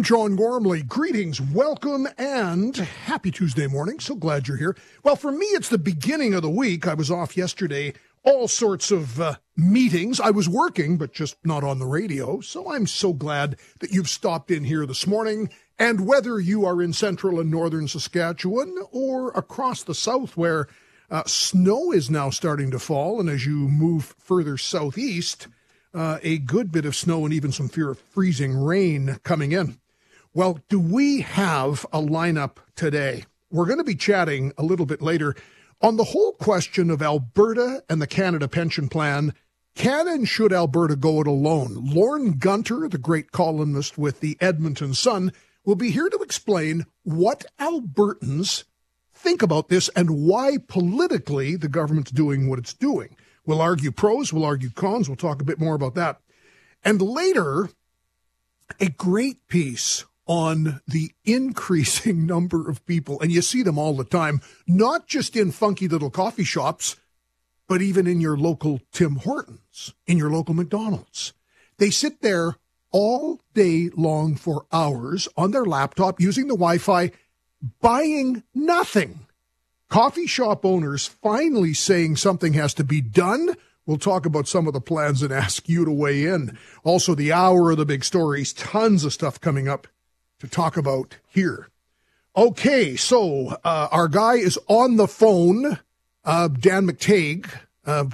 I'm John Gormley. Greetings, welcome, and happy Tuesday morning. So glad you're here. Well, for me, it's the beginning of the week. I was off yesterday, all sorts of uh, meetings. I was working, but just not on the radio. So I'm so glad that you've stopped in here this morning. And whether you are in central and northern Saskatchewan or across the south where uh, snow is now starting to fall, and as you move further southeast, uh, a good bit of snow and even some fear of freezing rain coming in. Well, do we have a lineup today? We're going to be chatting a little bit later on the whole question of Alberta and the Canada Pension Plan. Can and should Alberta go it alone? Lorne Gunter, the great columnist with the Edmonton Sun, will be here to explain what Albertans think about this and why politically the government's doing what it's doing. We'll argue pros, we'll argue cons, we'll talk a bit more about that. And later, a great piece on the increasing number of people, and you see them all the time, not just in funky little coffee shops, but even in your local Tim Hortons, in your local McDonald's. They sit there all day long for hours on their laptop using the Wi Fi, buying nothing. Coffee shop owners finally saying something has to be done. We'll talk about some of the plans and ask you to weigh in. Also, the hour of the big stories, tons of stuff coming up to talk about here. Okay, so uh, our guy is on the phone, uh, Dan McTeague. Uh,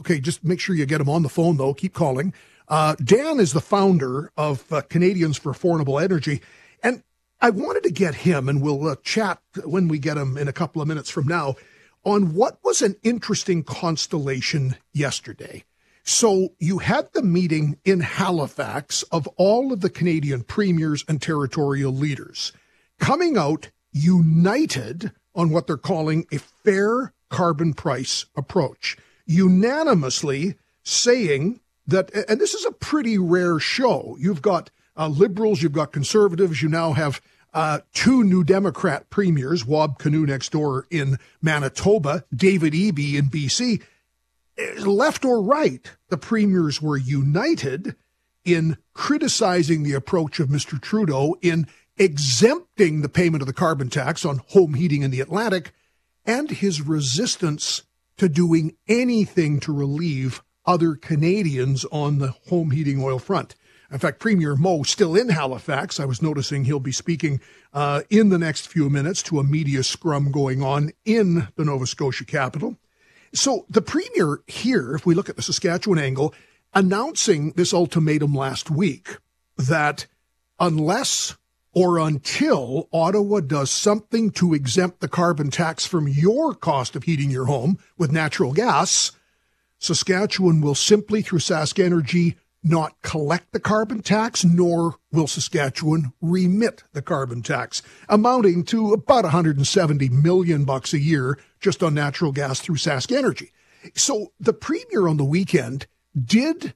okay, just make sure you get him on the phone, though. Keep calling. Uh, Dan is the founder of uh, Canadians for Affordable Energy. And I wanted to get him, and we'll uh, chat when we get him in a couple of minutes from now, on what was an interesting constellation yesterday. So you had the meeting in Halifax of all of the Canadian premiers and territorial leaders coming out united on what they're calling a fair carbon price approach, unanimously saying that, and this is a pretty rare show. You've got uh, liberals, you've got conservatives, you now have uh, two new Democrat premiers, Wab Kinew next door in Manitoba, David Eby in BC. Left or right, the premiers were united in criticizing the approach of Mr. Trudeau in exempting the payment of the carbon tax on home heating in the Atlantic and his resistance to doing anything to relieve other Canadians on the home heating oil front. In fact, Premier Moe still in Halifax. I was noticing he'll be speaking uh, in the next few minutes to a media scrum going on in the Nova Scotia capital. So the Premier here, if we look at the Saskatchewan angle, announcing this ultimatum last week that unless or until Ottawa does something to exempt the carbon tax from your cost of heating your home with natural gas, Saskatchewan will simply, through SaskEnergy, not collect the carbon tax, nor will Saskatchewan remit the carbon tax, amounting to about 170 million bucks a year just on natural gas through SaskEnergy. So the premier on the weekend did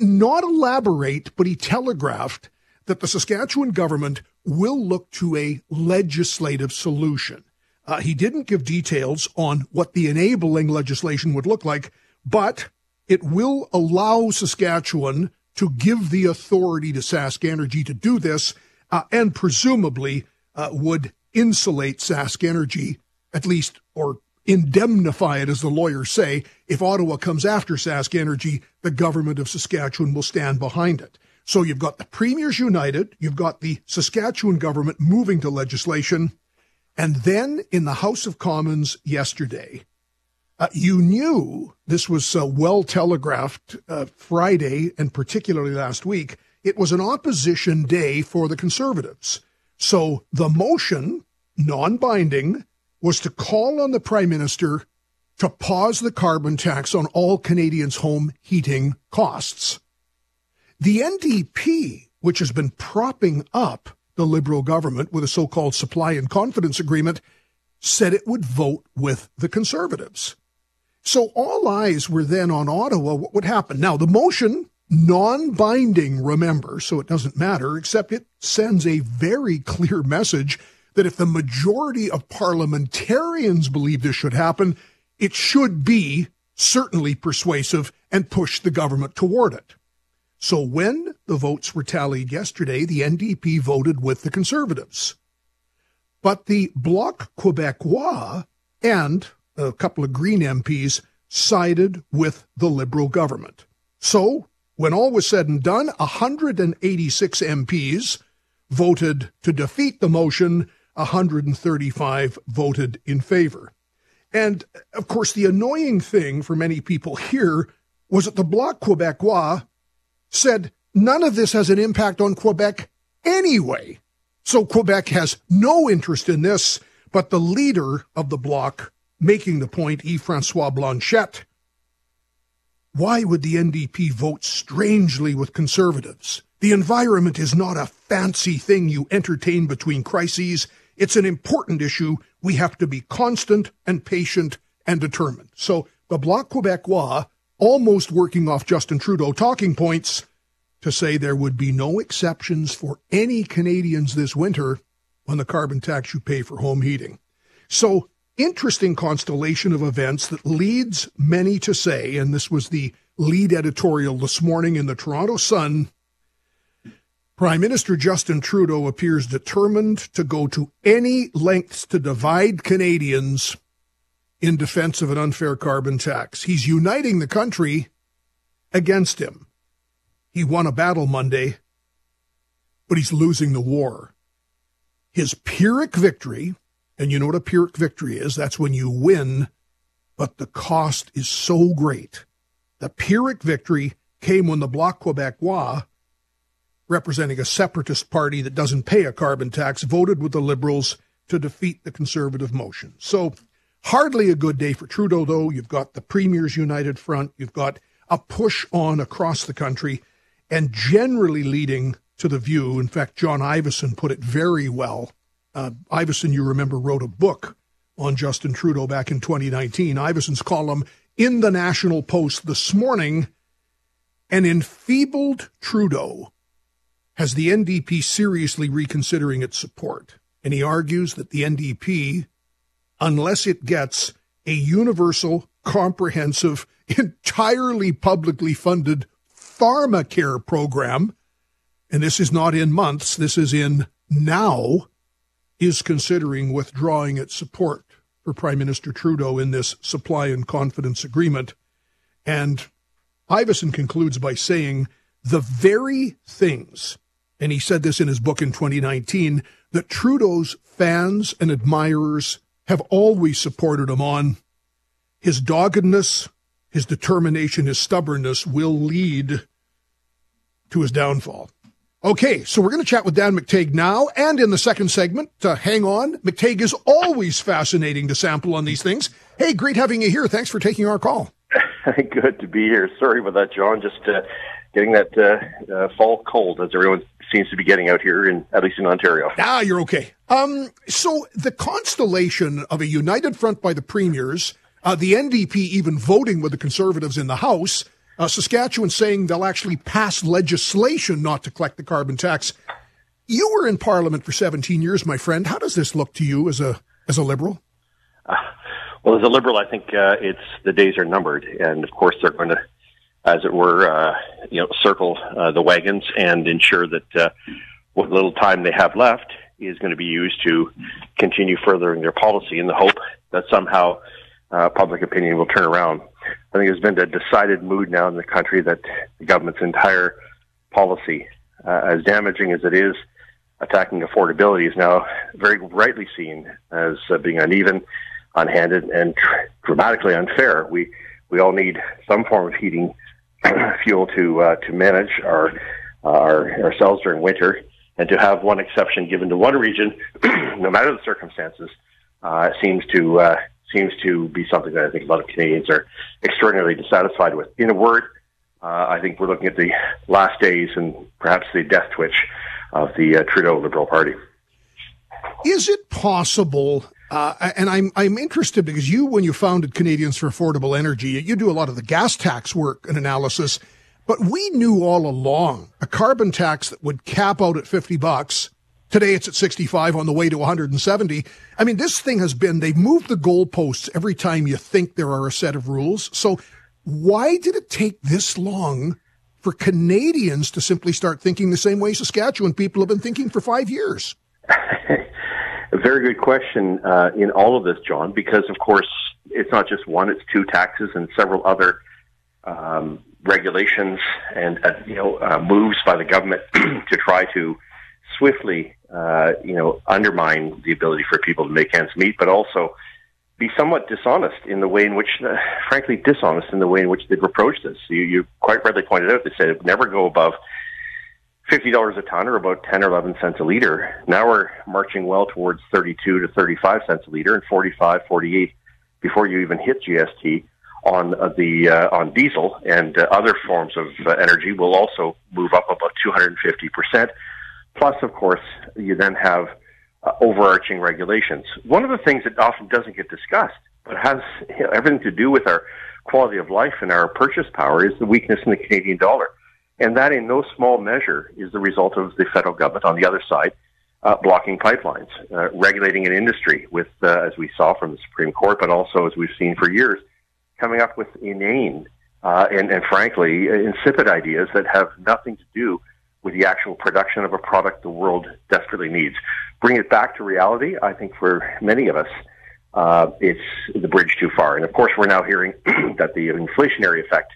not elaborate, but he telegraphed that the Saskatchewan government will look to a legislative solution. Uh, he didn't give details on what the enabling legislation would look like, but it will allow Saskatchewan to give the authority to SaskEnergy to do this, uh, and presumably uh, would insulate SaskEnergy, at least, or indemnify it, as the lawyers say. If Ottawa comes after SaskEnergy, the government of Saskatchewan will stand behind it. So you've got the Premiers United, you've got the Saskatchewan government moving to legislation, and then in the House of Commons yesterday, uh, you knew this was uh, well telegraphed uh, Friday and particularly last week. It was an opposition day for the Conservatives. So the motion, non binding, was to call on the Prime Minister to pause the carbon tax on all Canadians' home heating costs. The NDP, which has been propping up the Liberal government with a so called supply and confidence agreement, said it would vote with the Conservatives. So all eyes were then on Ottawa. What would happen? Now, the motion, non binding, remember, so it doesn't matter, except it sends a very clear message that if the majority of parliamentarians believe this should happen, it should be certainly persuasive and push the government toward it. So when the votes were tallied yesterday, the NDP voted with the Conservatives. But the Bloc Québécois and a couple of Green MPs sided with the Liberal government. So, when all was said and done, 186 MPs voted to defeat the motion, 135 voted in favor. And of course, the annoying thing for many people here was that the Bloc Québécois said none of this has an impact on Quebec anyway. So Quebec has no interest in this, but the leader of the bloc making the point, E. Francois Blanchette, why would the NDP vote strangely with conservatives? The environment is not a fancy thing you entertain between crises. It's an important issue. We have to be constant and patient and determined. So the Bloc Québécois, almost working off Justin Trudeau talking points, to say there would be no exceptions for any Canadians this winter on the carbon tax you pay for home heating. So interesting constellation of events that leads many to say, and this was the lead editorial this morning in the Toronto Sun. Prime Minister Justin Trudeau appears determined to go to any lengths to divide Canadians in defense of an unfair carbon tax. He's uniting the country against him. He won a battle Monday, but he's losing the war. His Pyrrhic victory, and you know what a Pyrrhic victory is? That's when you win, but the cost is so great. The Pyrrhic victory came when the Bloc Québécois, representing a separatist party that doesn't pay a carbon tax, voted with the Liberals to defeat the Conservative motion. So, hardly a good day for Trudeau, though. You've got the Premier's United Front, you've got a push on across the country, and generally leading to the view. In fact, John Ivison put it very well uh, Ivison, you remember, wrote a book on Justin Trudeau back in 2019. Ivison's column in the National Post this morning. An enfeebled Trudeau has the NDP seriously reconsidering its support. And he argues that the NDP, unless it gets a universal, comprehensive, entirely publicly funded pharmacare program, and this is not in months, this is in now, is considering withdrawing its support for Prime Minister Trudeau in this supply and confidence agreement. And Ivison concludes by saying the very things, and he said this in his book in 2019, that Trudeau's fans and admirers have always supported him on. His doggedness, his determination, his stubbornness will lead to his downfall. Okay, so we're going to chat with Dan McTeague now and in the second segment. Uh, hang on. McTeague is always fascinating to sample on these things. Hey, great having you here. Thanks for taking our call. Good to be here. Sorry about that, John. Just uh, getting that uh, uh, fall cold as everyone seems to be getting out here, in at least in Ontario. Ah, you're okay. Um, so the constellation of a united front by the premiers, uh, the NDP even voting with the Conservatives in the House, uh, Saskatchewan saying they'll actually pass legislation not to collect the carbon tax. You were in Parliament for 17 years, my friend. How does this look to you as a as a liberal? Uh, well, as a liberal, I think uh, it's the days are numbered, and of course they're going to, as it were, uh, you know, circle uh, the wagons and ensure that uh, what little time they have left is going to be used to continue furthering their policy in the hope that somehow public opinion will turn around. I think there's been a decided mood now in the country that the government's entire policy, uh, as damaging as it is, attacking affordability is now very rightly seen as uh, being uneven, unhanded, and tr- dramatically unfair. We we all need some form of heating fuel to uh, to manage our, our ourselves during winter, and to have one exception given to one region, no matter the circumstances, uh, seems to uh, seems to be something that I think a lot of Canadians are extraordinarily dissatisfied with. In a word, uh, I think we're looking at the last days and perhaps the death twitch of the uh, Trudeau Liberal Party. Is it possible? Uh, and I'm I'm interested because you, when you founded Canadians for Affordable Energy, you do a lot of the gas tax work and analysis. But we knew all along a carbon tax that would cap out at fifty bucks Today it's at 65 on the way to 170. I mean, this thing has been, they've moved the goalposts every time you think there are a set of rules. So why did it take this long for Canadians to simply start thinking the same way Saskatchewan people have been thinking for five years? A very good question uh, in all of this, John, because of course it's not just one; it's two taxes and several other um, regulations and uh, you know uh, moves by the government to try to swiftly uh, you know undermine the ability for people to make ends meet, but also be somewhat dishonest in the way in which, uh, frankly, dishonest in the way in which they've approached this. You, you quite rightly pointed out they said it would never go above fifty dollars a ton or about ten or eleven cents a liter. Now we're marching well towards thirty-two to thirty-five cents a liter and 45, 48 before you even hit GST on uh, the uh, on diesel and uh, other forms of uh, energy will also move up about 250 percent. Plus, of course, you then have uh, overarching regulations. One of the things that often doesn't get discussed, but has you know, everything to do with our quality of life and our purchase power, is the weakness in the Canadian dollar. And that, in no small measure, is the result of the federal government on the other side uh, blocking pipelines, uh, regulating an industry with, uh, as we saw from the Supreme Court, but also as we've seen for years, coming up with inane uh, and, and, frankly, insipid ideas that have nothing to do with the actual production of a product the world desperately needs. Bring it back to reality. I think for many of us, uh, it's the bridge too far. And of course, we're now hearing that the inflationary effect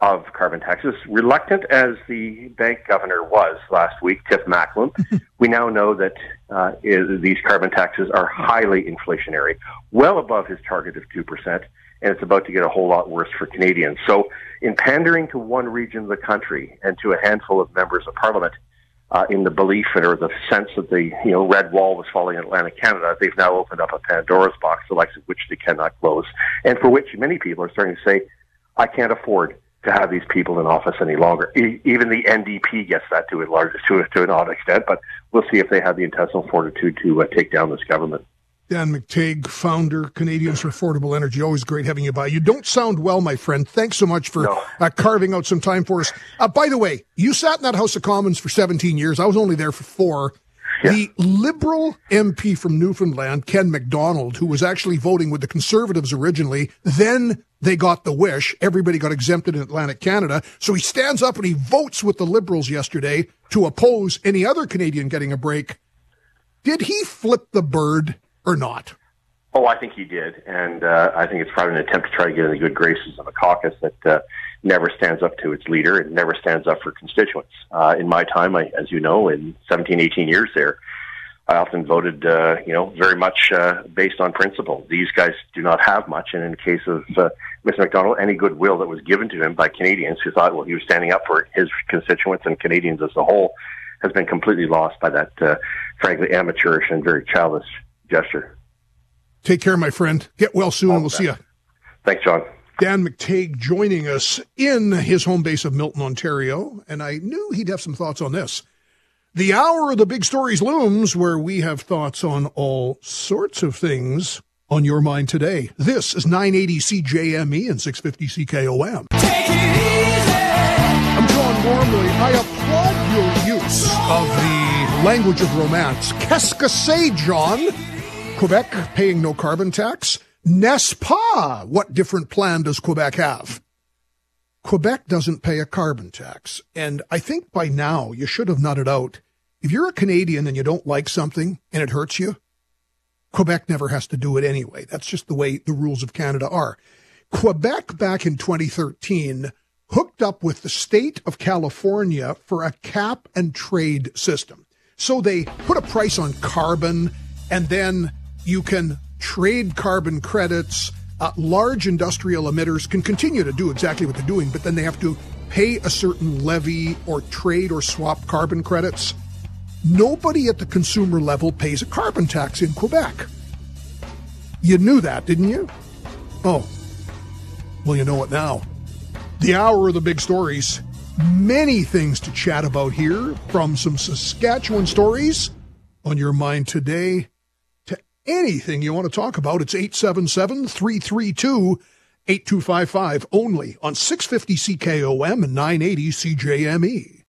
of carbon taxes. Reluctant as the bank governor was last week, Tiff Macklem, we now know that uh, these carbon taxes are highly inflationary, well above his target of 2%, and it's about to get a whole lot worse for Canadians. So, in pandering to one region of the country and to a handful of members of parliament, uh, in the belief or the sense that the you know red wall was falling in Atlantic Canada, they've now opened up a Pandora's box, the likes of which they cannot close, and for which many people are starting to say, "I can't afford to have these people in office any longer. E- even the NDP gets that to a large to, a to an odd extent, but we'll see if they have the intestinal fortitude to uh, take down this government. Dan McTeague, founder, Canadians for Affordable Energy. Always great having you by. You don't sound well, my friend. Thanks so much for no. uh, carving out some time for us. Uh, by the way, you sat in that House of Commons for 17 years. I was only there for four. Yeah. The Liberal MP from Newfoundland, Ken McDonald, who was actually voting with the Conservatives originally, then they got the wish. Everybody got exempted in Atlantic Canada. So he stands up and he votes with the Liberals yesterday to oppose any other Canadian getting a break. Did he flip the bird or not? Oh, I think he did. And uh, I think it's probably an attempt to try to get in the good graces of a caucus that uh, never stands up to its leader and never stands up for constituents. Uh, in my time, I, as you know, in 17, 18 years there, I often voted, uh, you know, very much uh, based on principle. These guys do not have much, and in the case of uh, Mr. McDonald, any goodwill that was given to him by Canadians who thought, well, he was standing up for his constituents and Canadians as a whole, has been completely lost by that, uh, frankly, amateurish and very childish gesture. Take care, my friend. Get well soon, All and we'll see you. Thanks, John. Dan McTeague joining us in his home base of Milton, Ontario, and I knew he'd have some thoughts on this. The hour of the big stories looms, where we have thoughts on all sorts of things on your mind today. This is 980 CJME and 650 CKOM. Take it Easy! I'm John Gormley. I applaud your use of the language of romance. Qu'est-ce que c'est, John? Quebec paying no carbon tax. NESPA. What different plan does Quebec have? Quebec doesn't pay a carbon tax. And I think by now you should have nutted out if you're a Canadian and you don't like something and it hurts you, Quebec never has to do it anyway. That's just the way the rules of Canada are. Quebec back in 2013 hooked up with the state of California for a cap and trade system. So they put a price on carbon and then you can trade carbon credits uh, large industrial emitters can continue to do exactly what they're doing, but then they have to pay a certain levy or trade or swap carbon credits. Nobody at the consumer level pays a carbon tax in Quebec. You knew that, didn't you? Oh, well, you know it now. The hour of the big stories. Many things to chat about here, from some Saskatchewan stories on your mind today anything you want to talk about, it's 877 332 8255 only on 650 CKOM and 980 CJME.